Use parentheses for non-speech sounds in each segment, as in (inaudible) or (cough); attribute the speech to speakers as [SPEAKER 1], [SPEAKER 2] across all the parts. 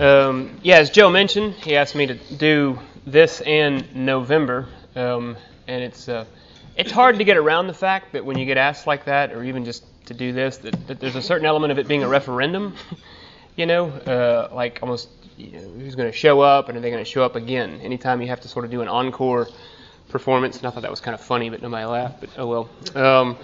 [SPEAKER 1] Um, yeah, as Joe mentioned, he asked me to do this in November, um, and it's uh, it's hard to get around the fact that when you get asked like that, or even just to do this, that, that there's a certain element of it being a referendum. (laughs) you know, uh, like almost you know, who's going to show up, and are they going to show up again? Anytime you have to sort of do an encore performance. And I thought that was kind of funny, but nobody laughed. But oh well. Um,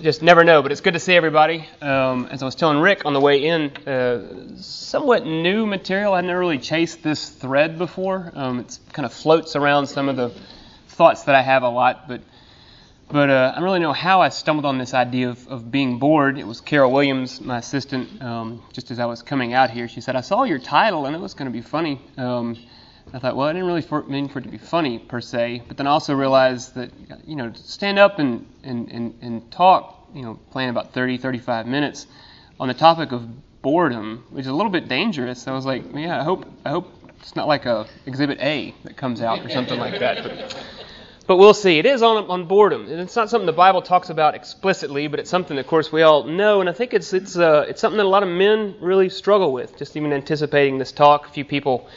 [SPEAKER 1] just never know. But it's good to see everybody. Um, as I was telling Rick on the way in, uh, somewhat new material. I hadn't really chased this thread before. Um, it kind of floats around some of the thoughts that I have a lot, but. But uh, I don't really know how I stumbled on this idea of, of being bored. It was Carol Williams, my assistant, um, just as I was coming out here. She said, I saw your title and it was going to be funny. Um, I thought, well, I didn't really for, mean for it to be funny per se, but then also realized that, you know, stand up and, and, and, and talk, you know, playing about 30, 35 minutes on the topic of boredom, which is a little bit dangerous. I was like, yeah, I hope, I hope it's not like a Exhibit A that comes out or something like that. But, but we'll see. It is on, on boredom. And it's not something the Bible talks about explicitly, but it's something, of course, we all know. And I think it's, it's, uh, it's something that a lot of men really struggle with, just even anticipating this talk. A few people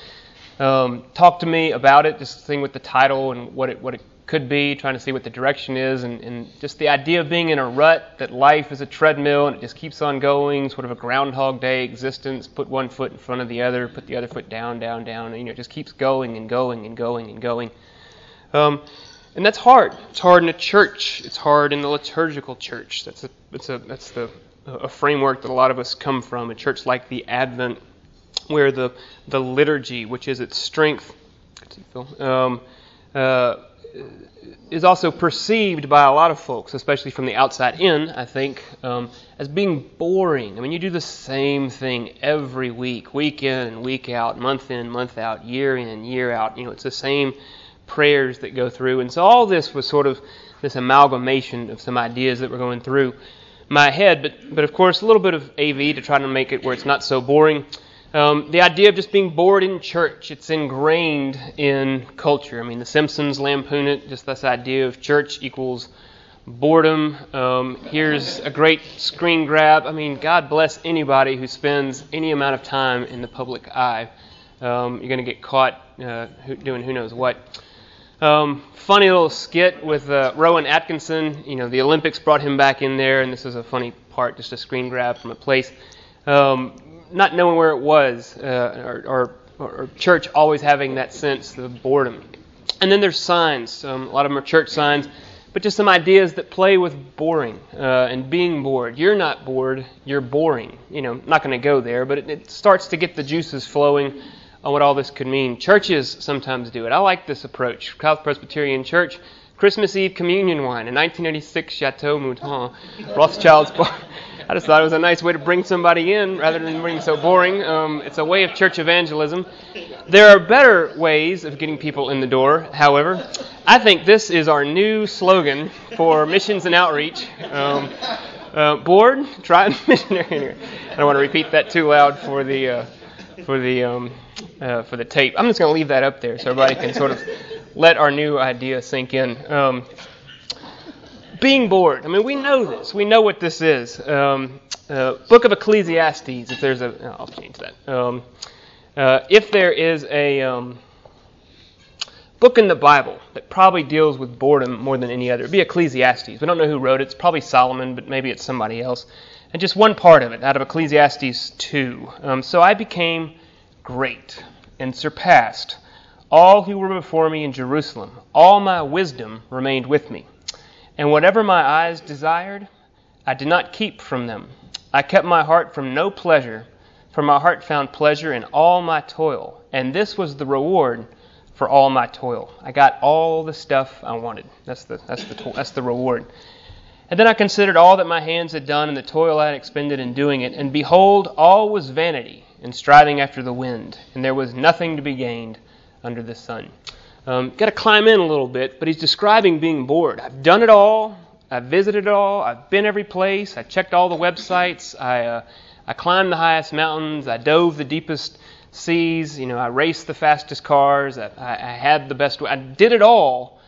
[SPEAKER 1] um, talk to me about it, this thing with the title and what it, what it could be, trying to see what the direction is, and, and just the idea of being in a rut, that life is a treadmill and it just keeps on going, sort of a Groundhog Day existence, put one foot in front of the other, put the other foot down, down, down, and you know, it just keeps going and going and going and going. Um, and that's hard. It's hard in a church. It's hard in the liturgical church. That's a, it's a, that's the, a framework that a lot of us come from. A church like the Advent where the, the liturgy, which is its strength, um, uh, is also perceived by a lot of folks, especially from the outside in, I think, um, as being boring. I mean, you do the same thing every week, week in week out, month in, month out, year in, year out. You know, it's the same prayers that go through. And so all this was sort of this amalgamation of some ideas that were going through my head. But, but of course, a little bit of AV to try to make it where it's not so boring. Um, the idea of just being bored in church, it's ingrained in culture. I mean, The Simpsons lampoon it, just this idea of church equals boredom. Um, here's a great screen grab. I mean, God bless anybody who spends any amount of time in the public eye. Um, you're going to get caught uh, doing who knows what. Um, funny little skit with uh, Rowan Atkinson. You know, the Olympics brought him back in there, and this is a funny part, just a screen grab from a place. Um, not knowing where it was, uh, or, or, or, church always having that sense of boredom. And then there's signs. Um, a lot of them are church signs, but just some ideas that play with boring uh, and being bored. You're not bored, you're boring. You know, not going to go there, but it, it starts to get the juices flowing on what all this could mean. Churches sometimes do it. I like this approach. South Presbyterian Church, Christmas Eve communion wine, a 1986 Chateau Mouton, Rothschild's bar. I just thought it was a nice way to bring somebody in rather than being so boring. Um, it's a way of church evangelism. There are better ways of getting people in the door, however. I think this is our new slogan for (laughs) missions and outreach. Um, uh, board, try (laughs) missionary. I don't want to repeat that too loud for the uh, for the um, uh, for the tape. I'm just going to leave that up there so everybody can sort of let our new idea sink in. Um, being bored. I mean, we know this. We know what this is. Um, uh, Book of Ecclesiastes. If there's a, I'll change that. Um, uh, if there is a um, book in the Bible that probably deals with boredom more than any other, it'd be Ecclesiastes. We don't know who wrote it. It's probably Solomon, but maybe it's somebody else. And just one part of it out of Ecclesiastes 2. Um, so I became great and surpassed all who were before me in Jerusalem. All my wisdom remained with me. And whatever my eyes desired, I did not keep from them. I kept my heart from no pleasure, for my heart found pleasure in all my toil, and this was the reward for all my toil. I got all the stuff I wanted. That's the that's the that's the reward. And then I considered all that my hands had done and the toil I had expended in doing it, and behold, all was vanity and striving after the wind, and there was nothing to be gained under the sun. Um, Got to climb in a little bit, but he's describing being bored. I've done it all. I've visited it all. I've been every place. I checked all the websites. I uh, I climbed the highest mountains. I dove the deepest seas. You know, I raced the fastest cars. I, I, I had the best. I did it all,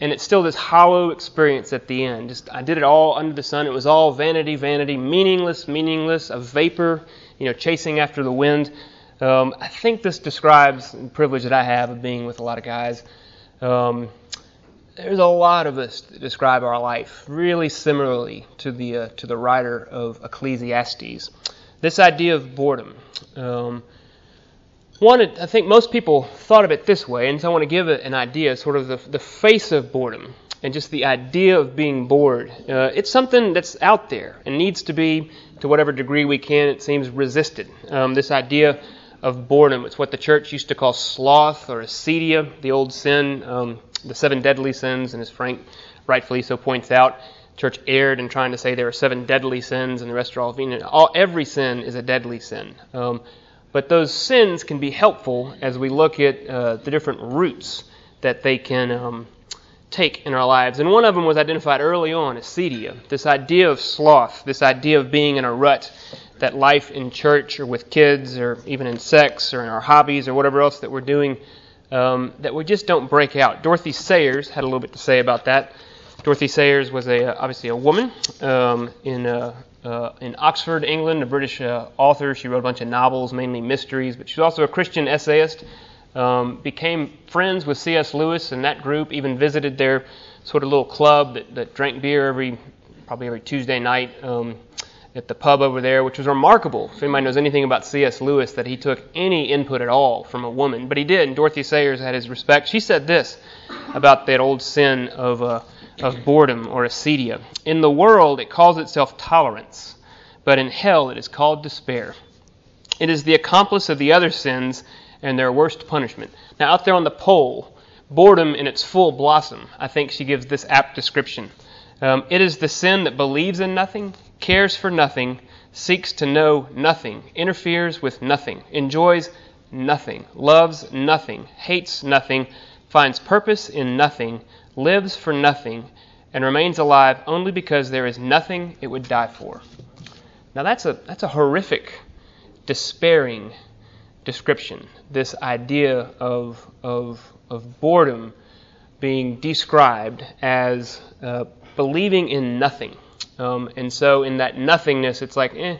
[SPEAKER 1] and it's still this hollow experience at the end. Just I did it all under the sun. It was all vanity, vanity, meaningless, meaningless, a vapor. You know, chasing after the wind. Um, I think this describes the privilege that I have of being with a lot of guys. Um, there's a lot of us that describe our life really similarly to the uh, to the writer of Ecclesiastes. This idea of boredom. Um, one, I think most people thought of it this way, and so I want to give it an idea, sort of the, the face of boredom and just the idea of being bored. Uh, it's something that's out there and needs to be, to whatever degree we can, it seems, resisted. Um, this idea of boredom. It's what the church used to call sloth or acedia, the old sin, um, the seven deadly sins, and as Frank rightfully so points out, church erred in trying to say there are seven deadly sins and the rest are all, venial. all every sin is a deadly sin. Um, but those sins can be helpful as we look at uh, the different roots that they can um, take in our lives. And one of them was identified early on acedia, this idea of sloth, this idea of being in a rut, that life in church or with kids or even in sex or in our hobbies or whatever else that we're doing, um, that we just don't break out. Dorothy Sayers had a little bit to say about that. Dorothy Sayers was a obviously a woman um, in uh, uh, in Oxford, England, a British uh, author. She wrote a bunch of novels, mainly mysteries, but she's also a Christian essayist. Um, became friends with C.S. Lewis and that group, even visited their sort of little club that, that drank beer every, probably every Tuesday night um, at the pub over there, which was remarkable. If anybody knows anything about C.S. Lewis, that he took any input at all from a woman, but he did. And Dorothy Sayers had his respect. She said this about that old sin of. Uh, of boredom or acedia. In the world, it calls itself tolerance, but in hell, it is called despair. It is the accomplice of the other sins and their worst punishment. Now, out there on the pole, boredom in its full blossom, I think she gives this apt description. Um, it is the sin that believes in nothing, cares for nothing, seeks to know nothing, interferes with nothing, enjoys nothing, loves nothing, hates nothing, finds purpose in nothing, lives for nothing, and remains alive only because there is nothing it would die for. Now that's a that's a horrific, despairing description. This idea of of of boredom being described as uh, believing in nothing, um, and so in that nothingness, it's like eh,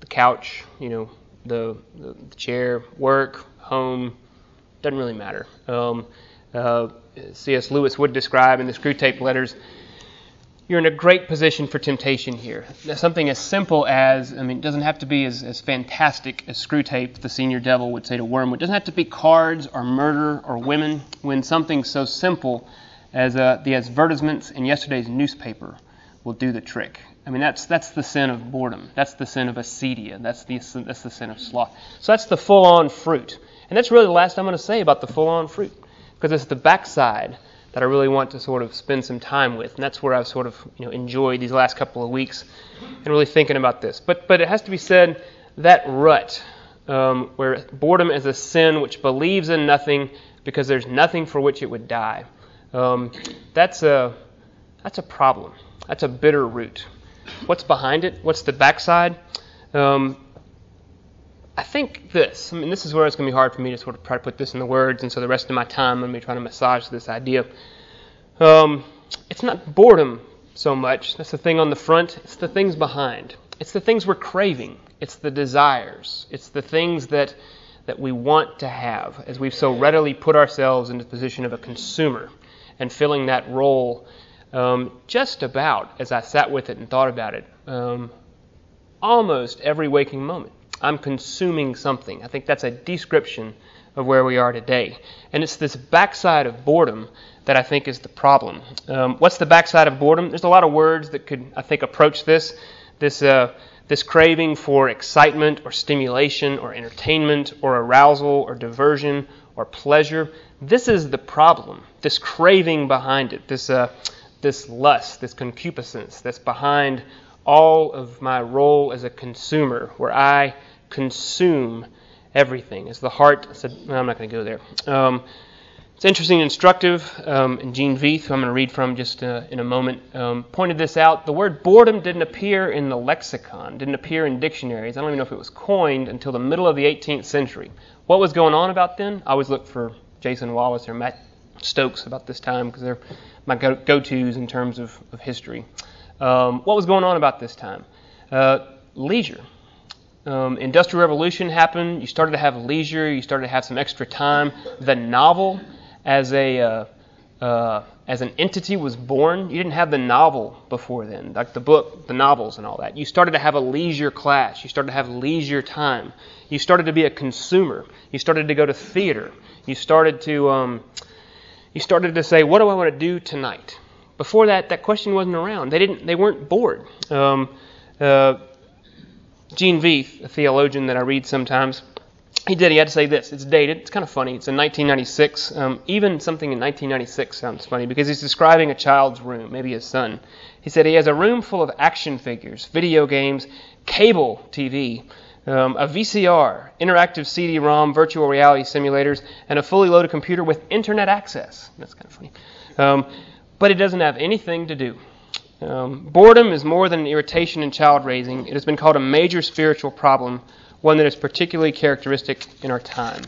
[SPEAKER 1] the couch, you know, the, the chair, work, home, doesn't really matter. Um, uh, C.S. Lewis would describe in the Screwtape Letters, you're in a great position for temptation here. Something as simple as, I mean, it doesn't have to be as, as fantastic as Screwtape, the senior devil, would say to Wormwood. It doesn't have to be cards or murder or women, when something so simple as uh, the advertisements in yesterday's newspaper will do the trick. I mean, that's, that's the sin of boredom. That's the sin of acedia. That's the, that's the sin of sloth. So that's the full on fruit. And that's really the last I'm going to say about the full on fruit because it's the backside that I really want to sort of spend some time with, and that's where I've sort of you know enjoyed these last couple of weeks and really thinking about this. But but it has to be said that rut um, where boredom is a sin which believes in nothing because there's nothing for which it would die. Um, that's a that's a problem. That's a bitter root. What's behind it? What's the backside? Um, I think this, I mean, this is where it's going to be hard for me to sort of try to put this in the words, and so the rest of my time I'm going to be trying to massage this idea. Um, it's not boredom so much, that's the thing on the front, it's the things behind. It's the things we're craving, it's the desires, it's the things that, that we want to have, as we've so readily put ourselves in the position of a consumer and filling that role um, just about, as I sat with it and thought about it, um, almost every waking moment. I'm consuming something. I think that's a description of where we are today. And it's this backside of boredom that I think is the problem. Um, what's the backside of boredom? There's a lot of words that could, I think, approach this. This, uh, this craving for excitement or stimulation or entertainment or arousal or diversion or pleasure. This is the problem. This craving behind it. This, uh, this lust, this concupiscence that's behind all of my role as a consumer, where I consume everything. As the heart said, well, I'm not going to go there. Um, it's interesting and instructive. Um, and Gene Veith, who I'm going to read from just uh, in a moment, um, pointed this out. The word boredom didn't appear in the lexicon, didn't appear in dictionaries. I don't even know if it was coined until the middle of the 18th century. What was going on about then? I always look for Jason Wallace or Matt Stokes about this time because they're my go tos in terms of, of history. Um, what was going on about this time? Uh, leisure Um, Industrial Revolution happened. You started to have leisure. You started to have some extra time. The novel, as a uh, uh, as an entity, was born. You didn't have the novel before then, like the book, the novels, and all that. You started to have a leisure class. You started to have leisure time. You started to be a consumer. You started to go to theater. You started to um, you started to say, "What do I want to do tonight?" Before that, that question wasn't around. They didn't. They weren't bored. Um, uh, Gene theologian that I read sometimes, he did. He had to say this. It's dated. It's kind of funny. It's in 1996. Um, even something in 1996 sounds funny because he's describing a child's room, maybe his son. He said he has a room full of action figures, video games, cable TV, um, a VCR, interactive CD-ROM, virtual reality simulators, and a fully loaded computer with internet access. That's kind of funny. Um, but it doesn't have anything to do um, boredom is more than an irritation in child raising. It has been called a major spiritual problem, one that is particularly characteristic in our time.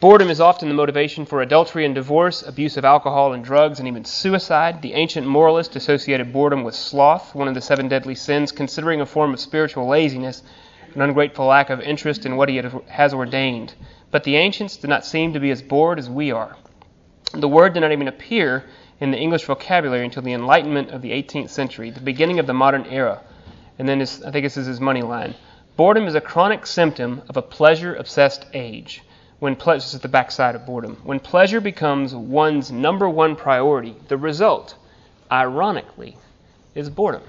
[SPEAKER 1] Boredom is often the motivation for adultery and divorce, abuse of alcohol and drugs, and even suicide. The ancient moralist associated boredom with sloth, one of the seven deadly sins, considering a form of spiritual laziness, an ungrateful lack of interest in what he has ordained. But the ancients did not seem to be as bored as we are. The word did not even appear in the English vocabulary until the Enlightenment of the 18th century, the beginning of the modern era. And then his, I think this is his money line. Boredom is a chronic symptom of a pleasure obsessed age. When pleasure is at the backside of boredom. When pleasure becomes one's number one priority, the result, ironically, is boredom.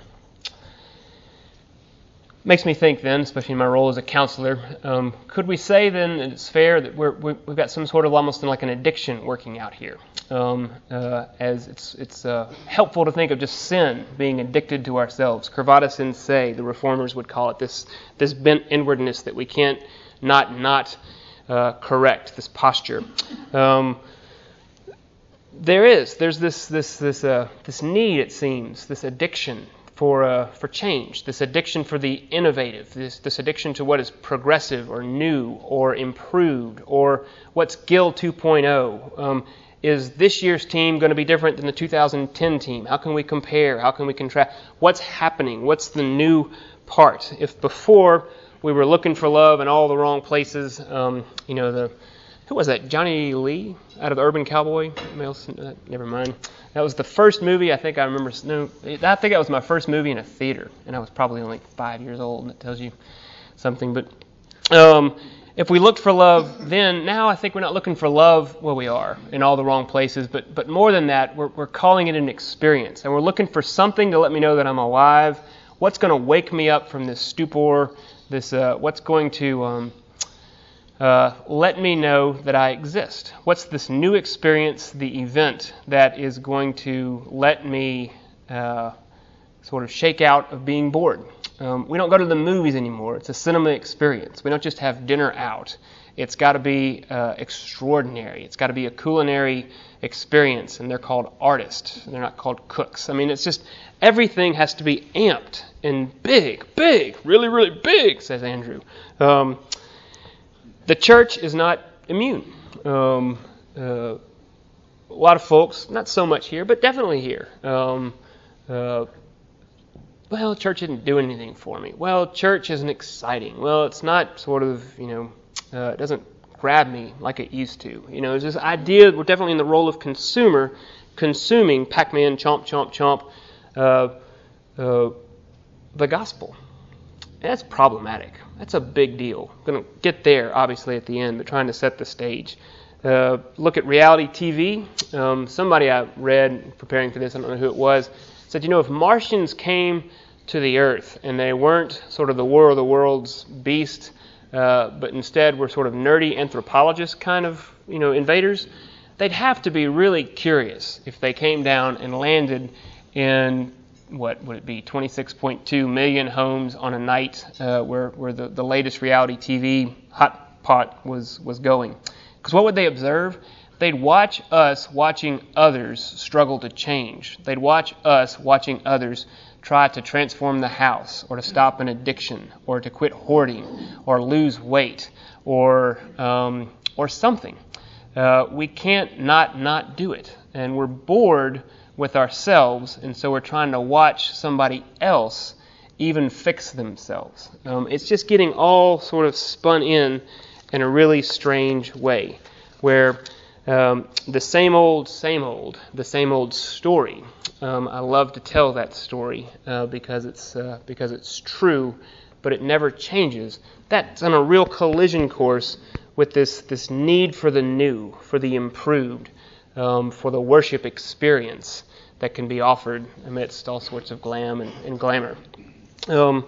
[SPEAKER 1] Makes me think then, especially in my role as a counselor, um, could we say then that it's fair that we're, we have got some sort of almost like an addiction working out here? Um, uh, as it's, it's uh, helpful to think of just sin being addicted to ourselves. Curvatus in se, the reformers would call it this, this bent inwardness that we can't not not uh, correct, this posture. Um, there is, there's this, this, this, uh, this need, it seems, this addiction for, uh, for change, this addiction for the innovative, this, this addiction to what is progressive or new or improved or what's Gill 2.0. Um, is this year's team going to be different than the 2010 team? How can we compare? How can we contrast? What's happening? What's the new part? If before we were looking for love in all the wrong places, um, you know, the who was that? Johnny Lee out of the Urban Cowboy. Uh, never mind. That was the first movie I think I remember. No, I think that was my first movie in a theater, and I was probably only five years old, and it tells you something. But um, if we looked for love then, now I think we're not looking for love. Well, we are in all the wrong places, but but more than that, we're we're calling it an experience, and we're looking for something to let me know that I'm alive. What's going to wake me up from this stupor? This uh, what's going to um, uh, let me know that I exist? What's this new experience, the event that is going to let me uh, sort of shake out of being bored? Um, we don't go to the movies anymore. It's a cinema experience. We don't just have dinner out. It's got to be uh, extraordinary. It's got to be a culinary experience, and they're called artists. They're not called cooks. I mean, it's just everything has to be amped and big, big, really, really big, says Andrew. Um, the church is not immune. Um, uh, a lot of folks, not so much here, but definitely here. Um, uh, well, church didn't do anything for me. Well, church isn't exciting. Well, it's not sort of, you know, uh, it doesn't grab me like it used to. You know, there's this idea, we're definitely in the role of consumer, consuming Pac Man, chomp, chomp, chomp, uh, uh, the gospel. That's problematic. That's a big deal. I'm going to get there, obviously, at the end, but trying to set the stage. Uh, look at reality TV. Um, somebody I read preparing for this, I don't know who it was, said, you know, if Martians came to the Earth and they weren't sort of the war of the worlds beast, uh, but instead were sort of nerdy anthropologist kind of, you know, invaders, they'd have to be really curious if they came down and landed in what would it be 26.2 million homes on a night uh, where, where the, the latest reality TV hot pot was, was going. Because what would they observe? They'd watch us watching others struggle to change. They'd watch us watching others try to transform the house or to stop an addiction or to quit hoarding or lose weight or, um, or something. Uh, we can't not not do it. And we're bored with ourselves, and so we're trying to watch somebody else even fix themselves. Um, it's just getting all sort of spun in in a really strange way, where um, the same old, same old, the same old story. Um, I love to tell that story uh, because it's uh, because it's true, but it never changes. That's on a real collision course with this this need for the new, for the improved, um, for the worship experience that can be offered amidst all sorts of glam and, and glamour. Um,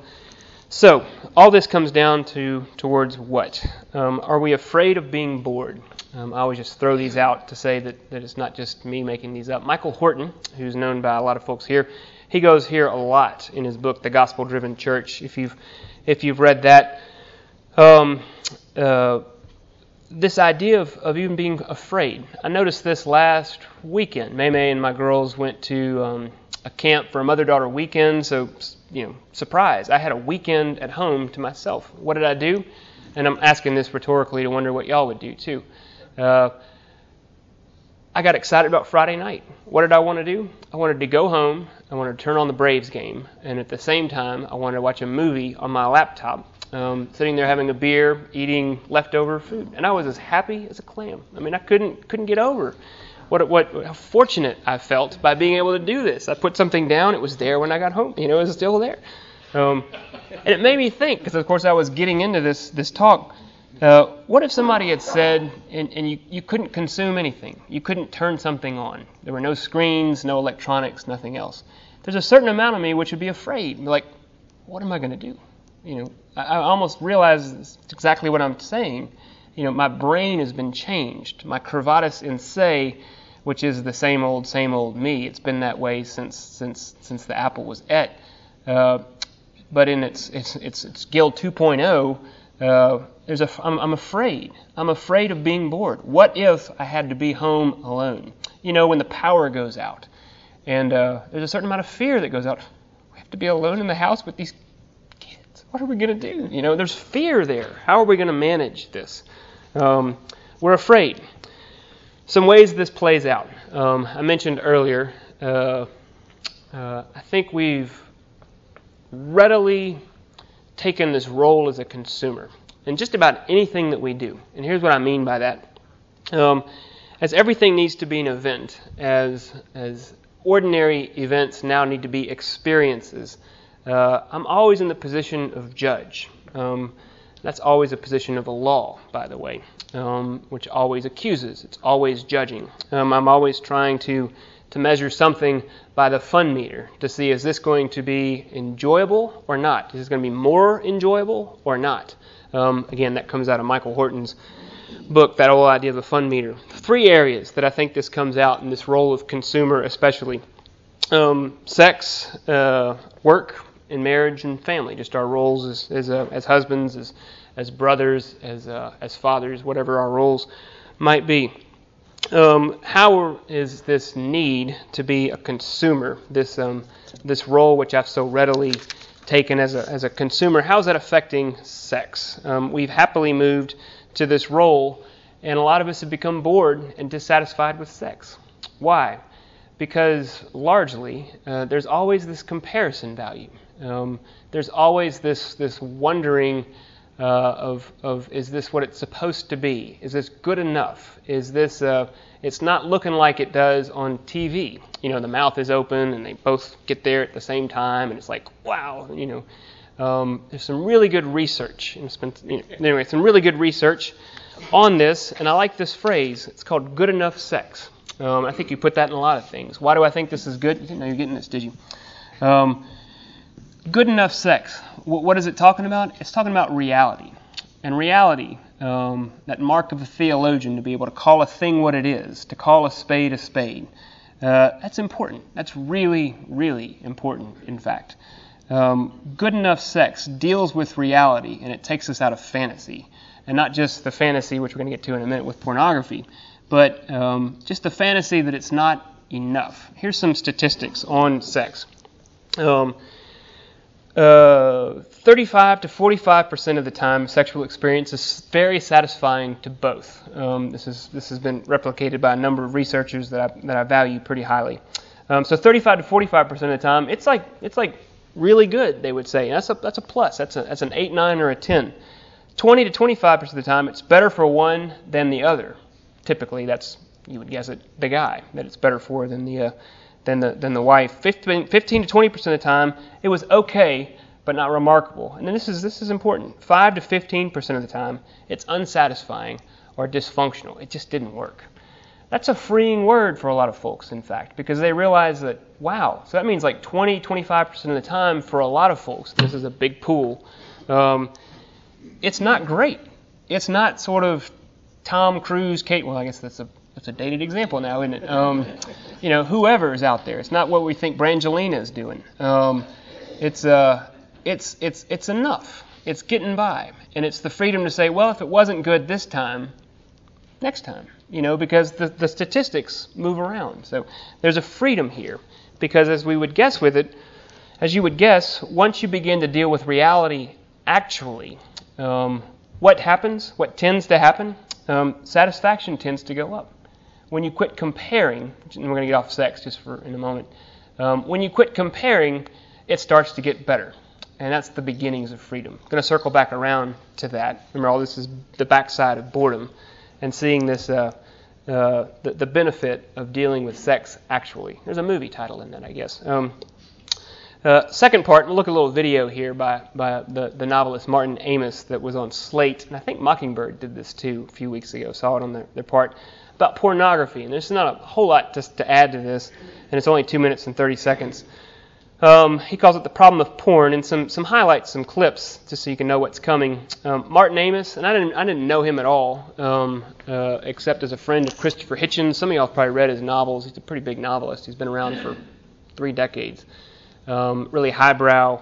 [SPEAKER 1] so all this comes down to towards what? Um, are we afraid of being bored? Um, I always just throw these out to say that, that it's not just me making these up. Michael Horton, who's known by a lot of folks here, he goes here a lot in his book, The Gospel Driven Church. If you've if you've read that, um, uh, this idea of, of even being afraid. I noticed this last weekend. May May and my girls went to um, a camp for a mother daughter weekend, so you know, surprise. I had a weekend at home to myself. What did I do? And I'm asking this rhetorically to wonder what y'all would do too. Uh, I got excited about Friday night. What did I want to do? I wanted to go home. I wanted to turn on the Braves game, and at the same time, I wanted to watch a movie on my laptop. Um, sitting there having a beer, eating leftover food, and I was as happy as a clam. I mean, I couldn't couldn't get over what what how fortunate I felt by being able to do this. I put something down; it was there when I got home. You know, it was still there, um, and it made me think because, of course, I was getting into this this talk. Uh, what if somebody had said, and, and you, you couldn't consume anything, you couldn't turn something on, there were no screens, no electronics, nothing else. There's a certain amount of me which would be afraid, like, what am I going to do? You know, I, I almost realize exactly what I'm saying. You know, my brain has been changed. My curvatus in se, which is the same old, same old me. It's been that way since since since the apple was et. Uh, but in its its its, its Guild 2.0 uh, there's a, I'm, I'm afraid. I'm afraid of being bored. What if I had to be home alone? You know, when the power goes out, and uh, there's a certain amount of fear that goes out. We have to be alone in the house with these. What are we going to do? You know, there's fear there. How are we going to manage this? Um, we're afraid. Some ways this plays out. Um, I mentioned earlier. Uh, uh I think we've readily taken this role as a consumer in just about anything that we do. And here's what I mean by that. Um, as everything needs to be an event, as, as ordinary events now need to be experiences, uh, I'm always in the position of judge. Um, that's always a position of a law, by the way, um, which always accuses. It's always judging. Um, I'm always trying to to measure something by the fun meter to see is this going to be enjoyable or not? Is this going to be more enjoyable or not? Um, again, that comes out of Michael Horton's book, that whole idea of the fun meter. Three areas that I think this comes out in this role of consumer, especially um, sex, uh, work, and marriage and family. Just our roles as as, uh, as husbands, as as brothers, as uh, as fathers, whatever our roles might be um, how is this need to be a consumer, this um, this role which I've so readily taken as a as a consumer, how is that affecting sex? Um, we've happily moved to this role, and a lot of us have become bored and dissatisfied with sex. Why? Because largely uh, there's always this comparison value. Um, there's always this this wondering. Uh, of, of is this what it's supposed to be? Is this good enough? Is this uh, it's not looking like it does on TV. You know, the mouth is open and they both get there at the same time, and it's like, wow, you know. Um, there's some really good research. Been, you know, anyway, some really good research on this, and I like this phrase. It's called good enough sex. Um, I think you put that in a lot of things. Why do I think this is good? You didn't know you're getting this, did you? Um, good enough sex. what is it talking about? It's talking about reality. And reality um, that mark of a theologian to be able to call a thing what it is, to call a spade a spade. Uh, that's important. That's really, really important, in fact. Um, good enough sex deals with reality and it takes us out of fantasy. And not just the fantasy, which we're going to get to in a minute with pornography, but um, just the fantasy that it's not enough. Here's some statistics on sex. Uh, 35 to 45 percent of the time, sexual experience is very satisfying to both. Um, this is this has been replicated by a number of researchers that I, that I value pretty highly. Um, so 35 to 45 percent of the time, it's like it's like really good, they would say. And that's a, that's a plus. That's, a, that's an 8, 9, or a 10. 20 to 25% of the time, it's better for one than the other. Typically, that's, you would guess it, the guy that it's better for than the, uh, than the, than the wife. 15, 15 to 20% of the time, it was okay, but not remarkable. And then this is, this is important. 5 to 15% of the time, it's unsatisfying or dysfunctional. It just didn't work. That's a freeing word for a lot of folks, in fact, because they realize that, wow, so that means like 20, 25% of the time for a lot of folks, this is a big pool, um, it's not great. It's not sort of Tom Cruise, Kate, well, I guess that's a, that's a dated example now, isn't it? Um, you know, whoever is out there. It's not what we think Brangelina is doing. Um, it's, uh, it's, it's, it's enough. It's getting by. And it's the freedom to say, well, if it wasn't good this time, next time you know, because the, the statistics move around. So there's a freedom here, because as we would guess with it, as you would guess, once you begin to deal with reality actually, um, what happens, what tends to happen, um, satisfaction tends to go up. When you quit comparing, and we're going to get off sex just for in a moment, um, when you quit comparing, it starts to get better. And that's the beginnings of freedom. I'm going to circle back around to that. Remember, all this is the backside of boredom and seeing this uh, uh, the, the, benefit of dealing with sex actually. There's a movie title in that, I guess. Um, uh, second part, we'll look at a little video here by, by the, the novelist Martin Amis that was on Slate, and I think Mockingbird did this too a few weeks ago, saw it on their, their part, about pornography. And there's not a whole lot just to add to this, and it's only two minutes and 30 seconds. Um, he calls it the problem of porn, and some some highlights, some clips, just so you can know what's coming. Um, Martin Amis, and I didn't I didn't know him at all, um, uh, except as a friend of Christopher Hitchens. Some of y'all probably read his novels. He's a pretty big novelist. He's been around for three decades. Um, really highbrow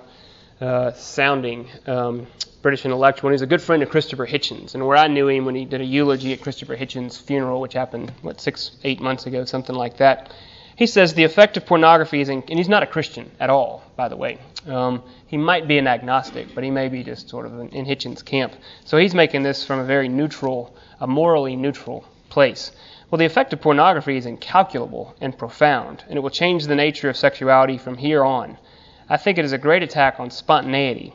[SPEAKER 1] uh, sounding um, British intellectual. And he's a good friend of Christopher Hitchens. And where I knew him when he did a eulogy at Christopher Hitchens' funeral, which happened what six eight months ago, something like that. He says the effect of pornography is, in, and he's not a Christian at all, by the way. Um, he might be an agnostic, but he may be just sort of in, in Hitchens' camp. So he's making this from a very neutral, a morally neutral place. Well, the effect of pornography is incalculable and profound, and it will change the nature of sexuality from here on. I think it is a great attack on spontaneity.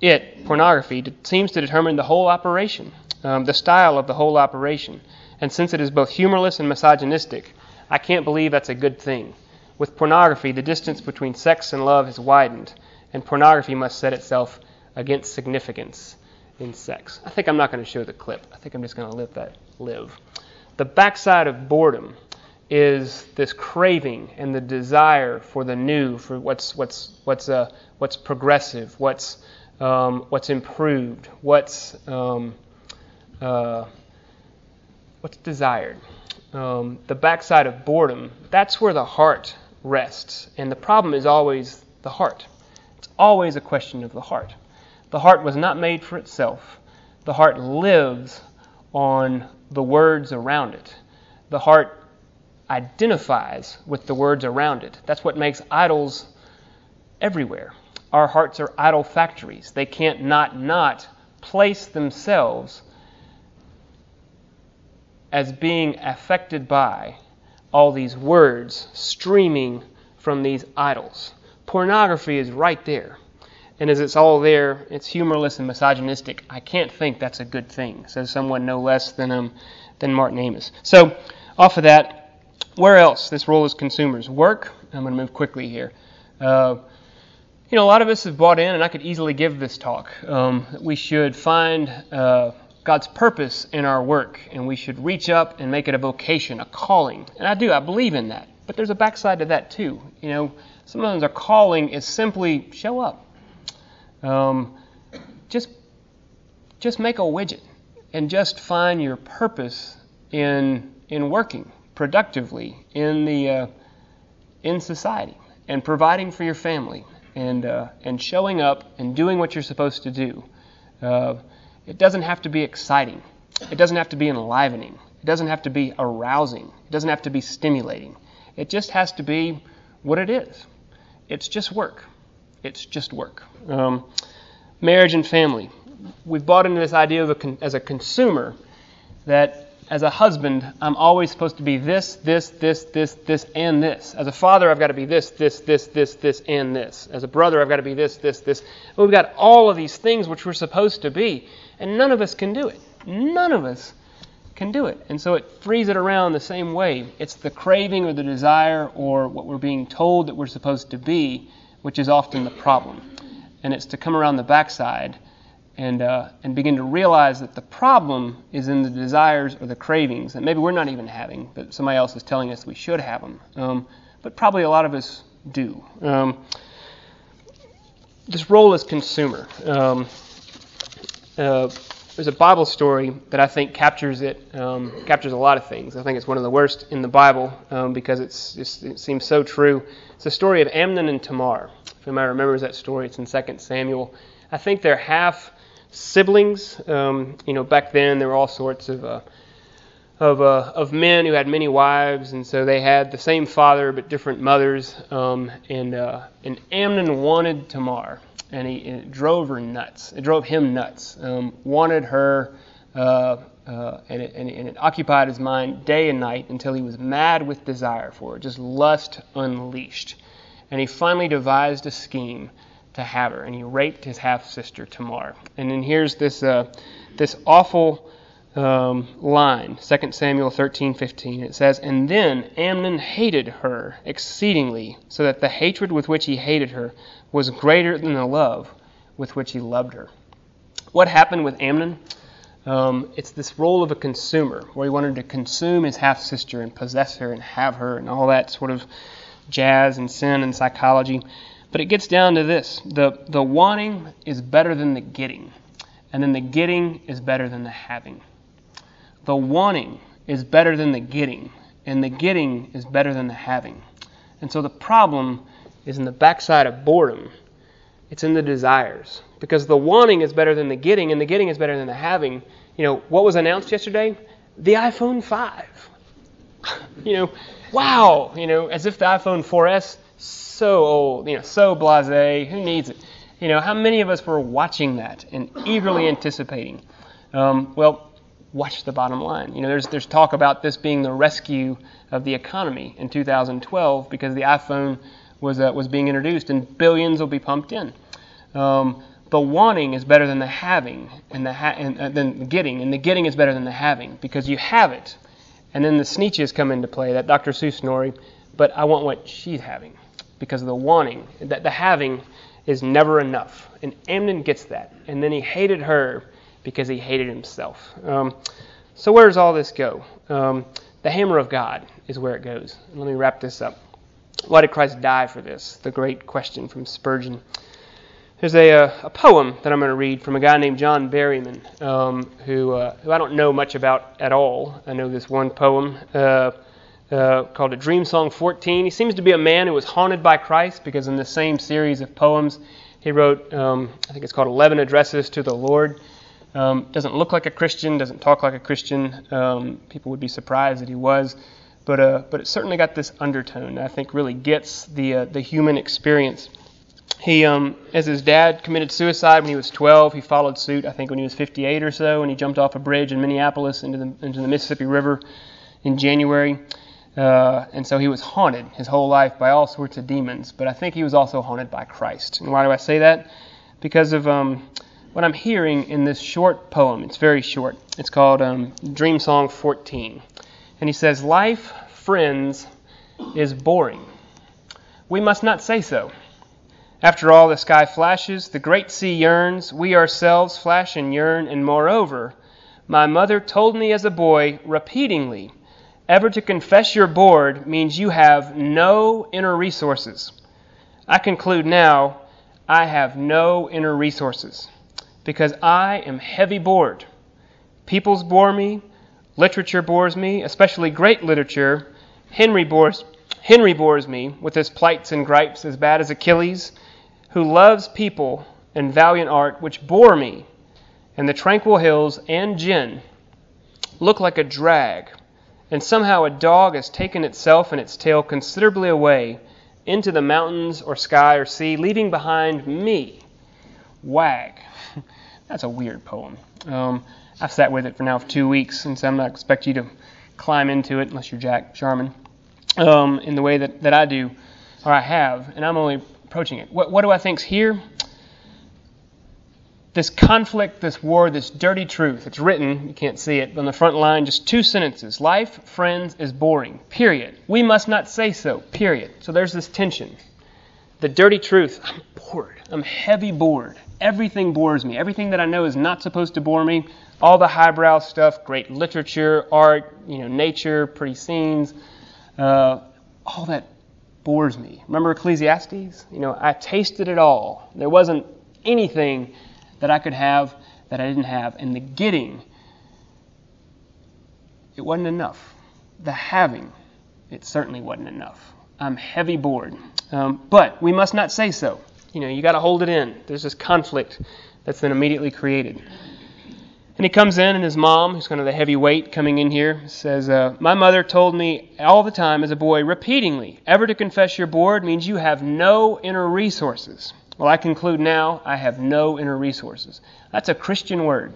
[SPEAKER 1] It, pornography, seems to determine the whole operation, um, the style of the whole operation. And since it is both humorless and misogynistic, I can't believe that's a good thing. With pornography, the distance between sex and love has widened, and pornography must set itself against significance in sex. I think I'm not going to show the clip. I think I'm just going to let that live. The backside of boredom is this craving and the desire for the new, for what's what's what's uh, what's progressive, what's um, what's improved, what's um, uh, what's desired um, the backside of boredom, that's where the heart rests. And the problem is always the heart. It's always a question of the heart. The heart was not made for itself, the heart lives on the words around it. The heart identifies with the words around it. That's what makes idols everywhere. Our hearts are idol factories. They can't not not place themselves as being affected by all these words streaming from these idols. Pornography is right there. And as it's all there, it's humorless and misogynistic. I can't think that's a good thing, says someone no less than, um, than Martin Amis. So, off of that, where else this role as consumers? Work. I'm going to move quickly here. Uh, you know, a lot of us have bought in, and I could easily give this talk. Um, we should find uh, God's purpose in our work, and we should reach up and make it a vocation, a calling. And I do, I believe in that. But there's a backside to that too. You know, sometimes our calling is simply show up. Um, just, just make a widget, and just find your purpose in in working productively in the uh, in society and providing for your family and uh, and showing up and doing what you're supposed to do. Uh, it doesn't have to be exciting. It doesn't have to be enlivening. It doesn't have to be arousing. It doesn't have to be stimulating. It just has to be what it is. It's just work. It's just work. Um, marriage and family. We've bought into this idea of a con- as a consumer that as a husband, I'm always supposed to be this, this, this, this, this, and this. As a father, I've got to be this, this, this, this, this, and this. As a brother, I've got to be this, this, this. We've got all of these things which we're supposed to be, and none of us can do it. None of us can do it. And so it frees it around the same way. It's the craving or the desire or what we're being told that we're supposed to be, which is often the problem. And it's to come around the backside and, uh, and begin to realize that the problem is in the desires or the cravings that maybe we're not even having, but somebody else is telling us we should have them. Um, but probably a lot of us do. Um, this role as consumer. Um, uh, there's a Bible story that I think captures it, um, captures a lot of things. I think it's one of the worst in the Bible um, because it's just, it seems so true. It's the story of Amnon and Tamar. If anybody remembers that story, it's in 2 Samuel. I think they're half siblings. Um, you know, back then there were all sorts of uh, of uh, of men who had many wives, and so they had the same father but different mothers. Um, and uh, and Amnon wanted Tamar, and, he, it drove her nuts. It drove him nuts. Um, wanted her. Uh, uh, and, it, and, and, it, occupied his mind day and night until he was mad with desire for it, just lust unleashed. And he finally devised a scheme to have her, and he raped his half sister Tamar. And then here's this uh, this awful um, line, 2 Samuel 13:15. It says, "And then Amnon hated her exceedingly, so that the hatred with which he hated her was greater than the love with which he loved her." What happened with Amnon? Um, it's this role of a consumer, where he wanted to consume his half sister and possess her and have her and all that sort of jazz and sin and psychology. But it gets down to this the, the wanting is better than the getting, and then the getting is better than the having. The wanting is better than the getting, and the getting is better than the having. And so the problem is in the backside of boredom. It's in the desires. Because the wanting is better than the getting, and the getting is better than the having. You know, what was announced yesterday? The iPhone 5. (laughs) you know, wow, you know, as if the iPhone 4S so old, you know, so blasé. Who needs it? You know, how many of us were watching that and eagerly anticipating? Um, well, watch the bottom line. You know, there's there's talk about this being the rescue of the economy in 2012 because the iPhone was uh, was being introduced and billions will be pumped in. Um, the wanting is better than the having, and the ha- and, uh, than the getting, and the getting is better than the having because you have it, and then the sneetches come into play. That Dr. Seuss story, but I want what she's having because of the wanting. That the having is never enough. And Amnon gets that. And then he hated her because he hated himself. Um, so where does all this go? Um, the hammer of God is where it goes. Let me wrap this up. Why did Christ die for this? The great question from Spurgeon. There's a, a, a poem that I'm going to read from a guy named John Berryman, um, who, uh, who I don't know much about at all. I know this one poem. Uh, uh, called A Dream Song 14. He seems to be a man who was haunted by Christ because in the same series of poems, he wrote, um, I think it's called 11 Addresses to the Lord. Um, doesn't look like a Christian, doesn't talk like a Christian. Um, people would be surprised that he was. But, uh, but it certainly got this undertone that I think really gets the, uh, the human experience. He, um, as his dad committed suicide when he was 12, he followed suit, I think, when he was 58 or so, and he jumped off a bridge in Minneapolis into the, into the Mississippi River in January. Uh, and so he was haunted his whole life by all sorts of demons. But I think he was also haunted by Christ. And why do I say that? Because of um, what I'm hearing in this short poem. It's very short. It's called um, Dream Song 14. And he says, Life, friends, is boring. We must not say so. After all, the sky flashes, the great sea yearns, we ourselves flash and yearn, and moreover, my mother told me as a boy repeatedly Ever to confess you're bored means you have no inner resources. I conclude now, I have no inner resources because I am heavy bored. Peoples bore me, literature bores me, especially great literature. Henry bores, Henry bores me with his plights and gripes as bad as Achilles, who loves people and valiant art which bore me, and the tranquil hills and gin look like a drag and somehow a dog has taken itself and its tail considerably away into the mountains or sky or sea, leaving behind me. Wag. (laughs) That's a weird poem. Um, I've sat with it for now for two weeks, and so I'm not expect you to climb into it unless you're Jack Sharman um, in the way that, that I do or I have, and I'm only approaching it. What, what do I think's here? This conflict, this war, this dirty truth. It's written, you can't see it, on the front line, just two sentences. Life, friends, is boring. Period. We must not say so. Period. So there's this tension. The dirty truth. I'm bored. I'm heavy bored. Everything bores me. Everything that I know is not supposed to bore me. All the highbrow stuff, great literature, art, you know, nature, pretty scenes, uh, all that bores me. Remember Ecclesiastes? You know, I tasted it all. There wasn't anything that I could have that I didn't have. And the getting, it wasn't enough. The having, it certainly wasn't enough. I'm heavy bored. Um, but we must not say so. You know, you got to hold it in. There's this conflict that's then immediately created. And he comes in, and his mom, who's kind of the heavy weight coming in here, says, uh, My mother told me all the time as a boy, repeatedly, ever to confess you're bored means you have no inner resources. Well, I conclude now, I have no inner resources. That's a Christian word.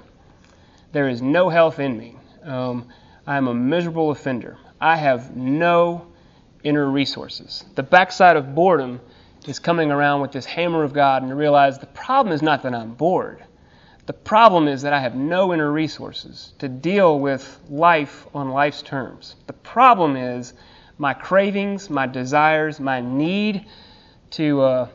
[SPEAKER 1] There is no health in me. Um, I am a miserable offender. I have no inner resources. The backside of boredom is coming around with this hammer of God and to realize the problem is not that I'm bored. The problem is that I have no inner resources to deal with life on life's terms. The problem is my cravings, my desires, my need to. Uh,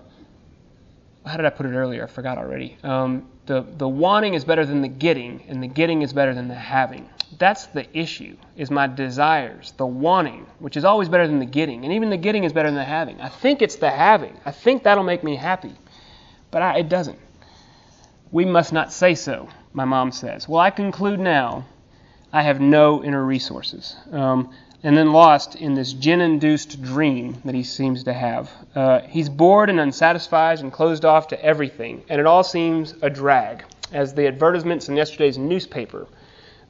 [SPEAKER 1] how did I put it earlier? I forgot already. Um, the, the wanting is better than the getting, and the getting is better than the having. That's the issue, is my desires, the wanting, which is always better than the getting. And even the getting is better than the having. I think it's the having. I think that'll make me happy. But I, it doesn't. We must not say so, my mom says. Well, I conclude now I have no inner resources. Um, and then lost in this gin induced dream that he seems to have. Uh, he's bored and unsatisfied and closed off to everything, and it all seems a drag, as the advertisements in yesterday's newspaper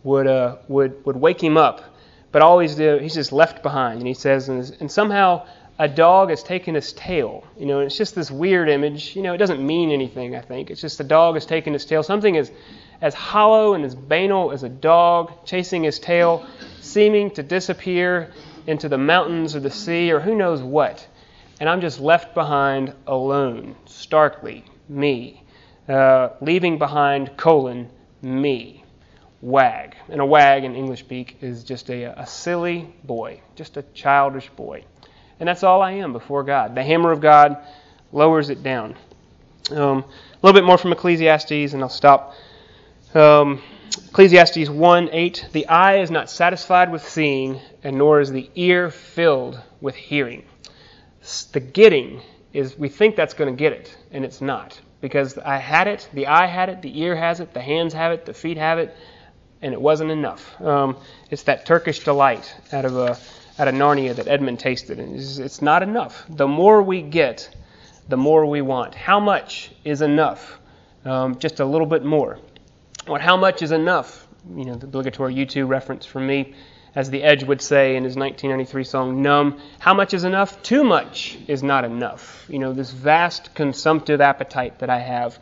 [SPEAKER 1] would, uh, would, would wake him up. But always he's just left behind. And he says, and somehow a dog has taken his tail. You know, it's just this weird image. You know, it doesn't mean anything, I think. It's just a dog has taken his tail. Something as, as hollow and as banal as a dog chasing his tail, seeming to disappear into the mountains or the sea or who knows what. And I'm just left behind alone, starkly, me. Uh, leaving behind, colon, me. Wag. And a wag in English speak is just a, a silly boy, just a childish boy. And that's all I am before God. The hammer of God lowers it down. Um, a little bit more from Ecclesiastes, and I'll stop. Um, Ecclesiastes 1 8 The eye is not satisfied with seeing, and nor is the ear filled with hearing. The getting is, we think that's going to get it, and it's not. Because I had it, the eye had it, the ear has it, the hands have it, the feet have it, and it wasn't enough. Um, it's that Turkish delight out of a out of Narnia that Edmund tasted. And it's, it's not enough. The more we get, the more we want. How much is enough? Um, just a little bit more. What how much is enough? You know, the obligatory U2 reference from me, as the Edge would say in his 1993 song Numb. How much is enough? Too much is not enough. You know, this vast consumptive appetite that I have,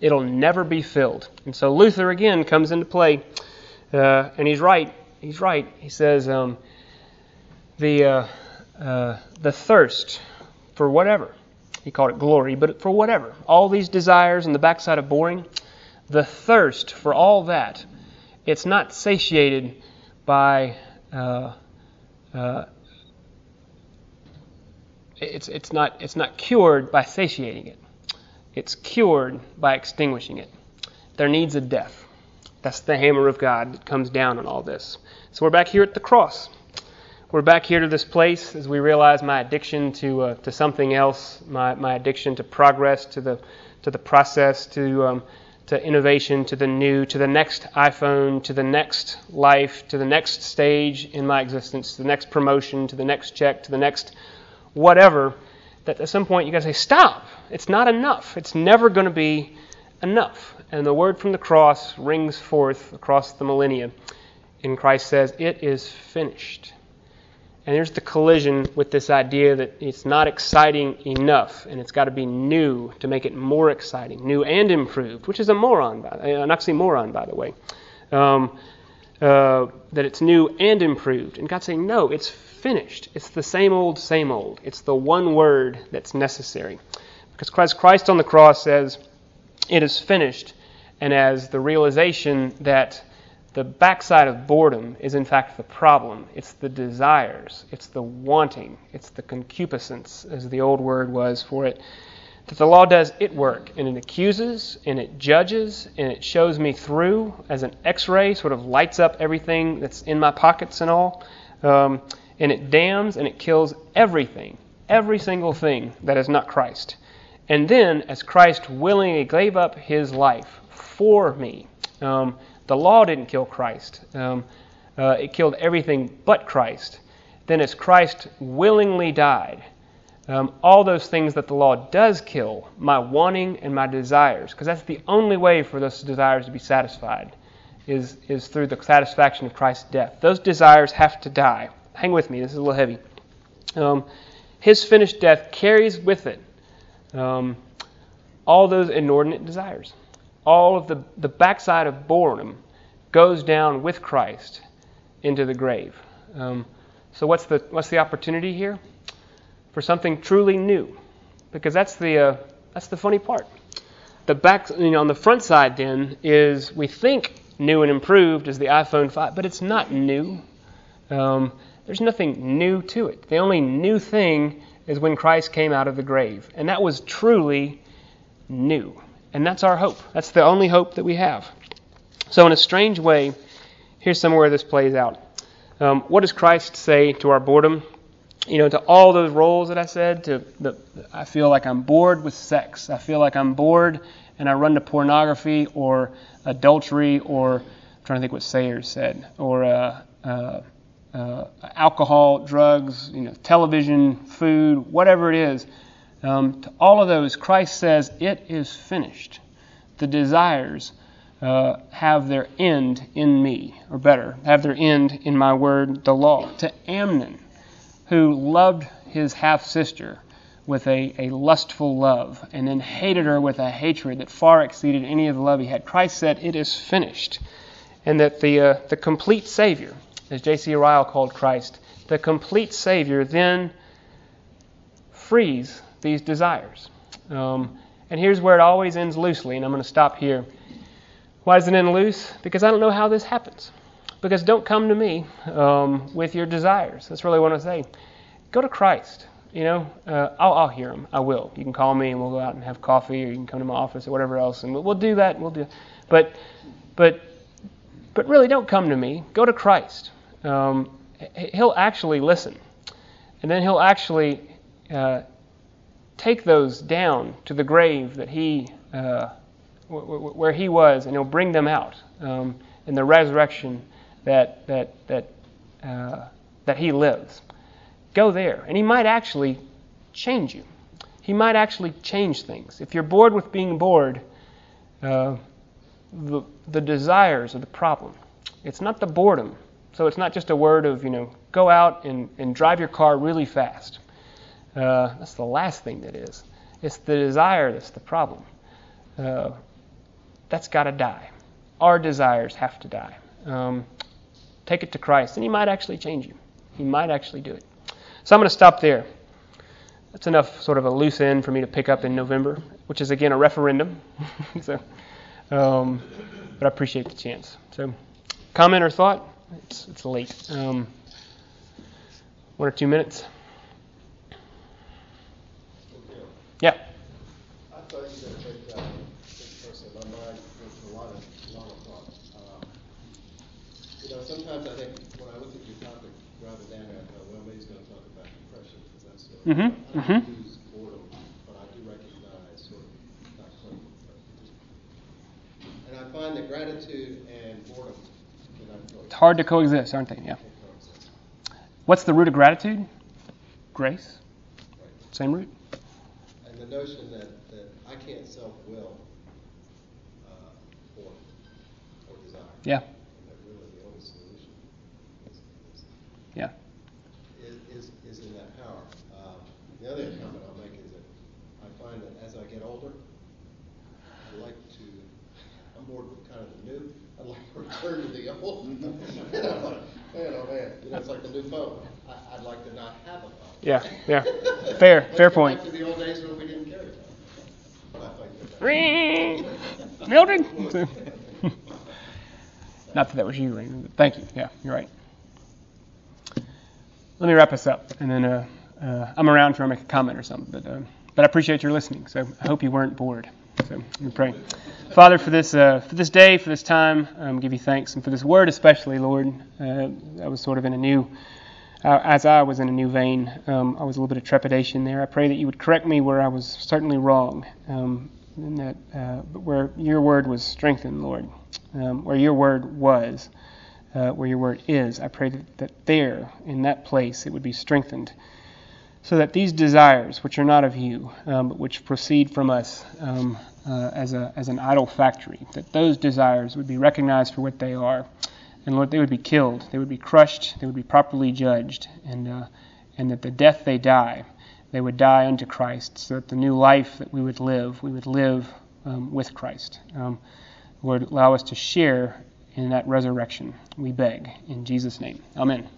[SPEAKER 1] it'll never be filled. And so Luther again comes into play, uh, and he's right. He's right. He says, um, the, uh, uh, the thirst for whatever. He called it glory, but for whatever. All these desires and the backside of boring, the thirst for all that, it's not satiated by. Uh, uh, it's, it's, not, it's not cured by satiating it. It's cured by extinguishing it. There needs a death. That's the hammer of God that comes down on all this. So we're back here at the cross we're back here to this place as we realize my addiction to uh, to something else, my, my addiction to progress, to the to the process, to um, to innovation, to the new, to the next iPhone, to the next life, to the next stage in my existence, to the next promotion, to the next check, to the next whatever. That at some point you got to say, stop. It's not enough. It's never to be enough. And the word from the cross rings forth across the millennia. And Christ says, It is finished. And there's the collision with this idea that it's not exciting enough, and it's got to be new to make it more exciting, new and improved, which is a moron, by, an oxymoron, by the way. Um, uh, that it's new and improved. And God's saying, no, it's finished. It's the same old, same old. It's the one word that's necessary. Because Christ, Christ on the cross says, it is finished. And as the realization that the backside of boredom is in fact the problem. It's the desires, it's the wanting, it's the concupiscence, as the old word was for it. That the law does it work, and it accuses, and it judges, and it shows me through as an x ray, sort of lights up everything that's in my pockets and all. Um, and it damns and it kills everything, every single thing that is not Christ. And then, as Christ willingly gave up his life for me, um, the law didn't kill Christ, um, uh, it killed everything but Christ. Then, as Christ willingly died, um, all those things that the law does kill, my wanting and my desires, because that's the only way for those desires to be satisfied, is, is through the satisfaction of Christ's death. Those desires have to die. Hang with me, this is a little heavy. Um, his finished death carries with it um, all those inordinate desires all of the, the backside of boredom goes down with Christ into the grave. Um, so what's the what's the opportunity here for something truly new? Because that's the uh, that's the funny part. The back, you know, on the front side then is we think new and improved is the iPhone 5, but it's not new. Um, there's nothing new to it. The only new thing is when Christ came out of the grave, and that was truly new. And that's our hope. That's the only hope that we have. So, in a strange way, here's somewhere where this plays out. Um, what does Christ say to our boredom? You know, to all those roles that I said, to the, I feel like I'm bored with sex. I feel like I'm bored and I run to pornography or adultery or, I'm trying to think what Sayers said, or uh, uh, uh, alcohol, drugs, you know, television, food, whatever it is. Um, to all of those, Christ says, It is finished. The desires uh, have their end in me, or better, have their end in my word, the law. To Amnon, who loved his half sister with a, a lustful love and then hated her with a hatred that far exceeded any of the love he had, Christ said, It is finished. And that the, uh, the complete Savior, as J.C. Ryle called Christ, the complete Savior then frees these desires. Um, and here's where it always ends loosely, and I'm going to stop here. Why does it end loose? Because I don't know how this happens. Because don't come to me um, with your desires. That's really what I say. Go to Christ. You know, uh, I'll, I'll hear him. I will. You can call me, and we'll go out and have coffee, or you can come to my office, or whatever else, and we'll, we'll do that. We'll do. But, but, but really, don't come to me. Go to Christ. Um, he'll actually listen, and then he'll actually uh, take those down to the grave that he, uh, w- w- where he was, and he'll bring them out um, in the resurrection that that that uh, that he lives. Go there, and he might actually change you. He might actually change things. If you're bored with being bored, uh, the the desires are the problem. It's not the boredom. So it's not just a word of you know go out and, and drive your car really fast. Uh, that's the last thing that is. It's the desire that's the problem. Uh, that's got to die. Our desires have to die. Um, take it to Christ, and He might actually change you. He might actually do it. So I'm going to stop there. That's enough, sort of a loose end for me to pick up in November, which is again a referendum. (laughs) so, um, but I appreciate the chance. So, comment or thought? It's, it's late. Um, one or two minutes. Yeah.
[SPEAKER 2] I thought you did a great job. My mind goes to a lot of, a lot of thought. Um, You know, sometimes I think when I look at your topic, rather than, I go, well, maybe he's gonna talk about depression, because that's sort of.
[SPEAKER 1] Mhm,
[SPEAKER 2] I don't use boredom, but I do recognize sort of, not clinical. And I find that gratitude and boredom.
[SPEAKER 1] It's hard to coexist, aren't they? Yeah. What's the root of gratitude? Grace.
[SPEAKER 2] Right.
[SPEAKER 1] Same root.
[SPEAKER 2] And the notion that, that I can't self-will, uh, or, or desire.
[SPEAKER 1] Yeah.
[SPEAKER 2] And that really the only solution is, is,
[SPEAKER 1] Yeah.
[SPEAKER 2] is, is, is in that power. Um, the other comment I'll make is that I find that as I get older, I like to, I'm bored with kind of the new. I I'd like to return to the old. you (laughs) know, (laughs) man, oh man, you know, it's like the new phone. I, I'd like to not have a phone.
[SPEAKER 1] Yeah, yeah. Fair, (laughs) fair
[SPEAKER 2] Let's go
[SPEAKER 1] point.
[SPEAKER 2] Back to the old days when we didn't carry phones. But I
[SPEAKER 1] Mildred. Not that that was you, Ring. Thank you. Yeah, you're right. Let me wrap us up, and then uh, uh, I'm around for a make a comment or something. But uh, but I appreciate your listening. So I hope you weren't bored. So let me pray. Father, for this uh, for this day, for this time, um, give you thanks, and for this word especially, Lord. Uh, I was sort of in a new uh, as I was in a new vein, um, I was a little bit of trepidation there. I pray that you would correct me where I was certainly wrong, um, and that uh, where your word was strengthened, Lord, um, where your word was, uh, where your word is. I pray that, that there, in that place, it would be strengthened, so that these desires, which are not of you, um, but which proceed from us um, uh, as a as an idol factory, that those desires would be recognized for what they are. And Lord, they would be killed, they would be crushed, they would be properly judged, and uh, and that the death they die, they would die unto Christ, so that the new life that we would live, we would live um, with Christ. Um, Lord, allow us to share in that resurrection. We beg in Jesus' name. Amen.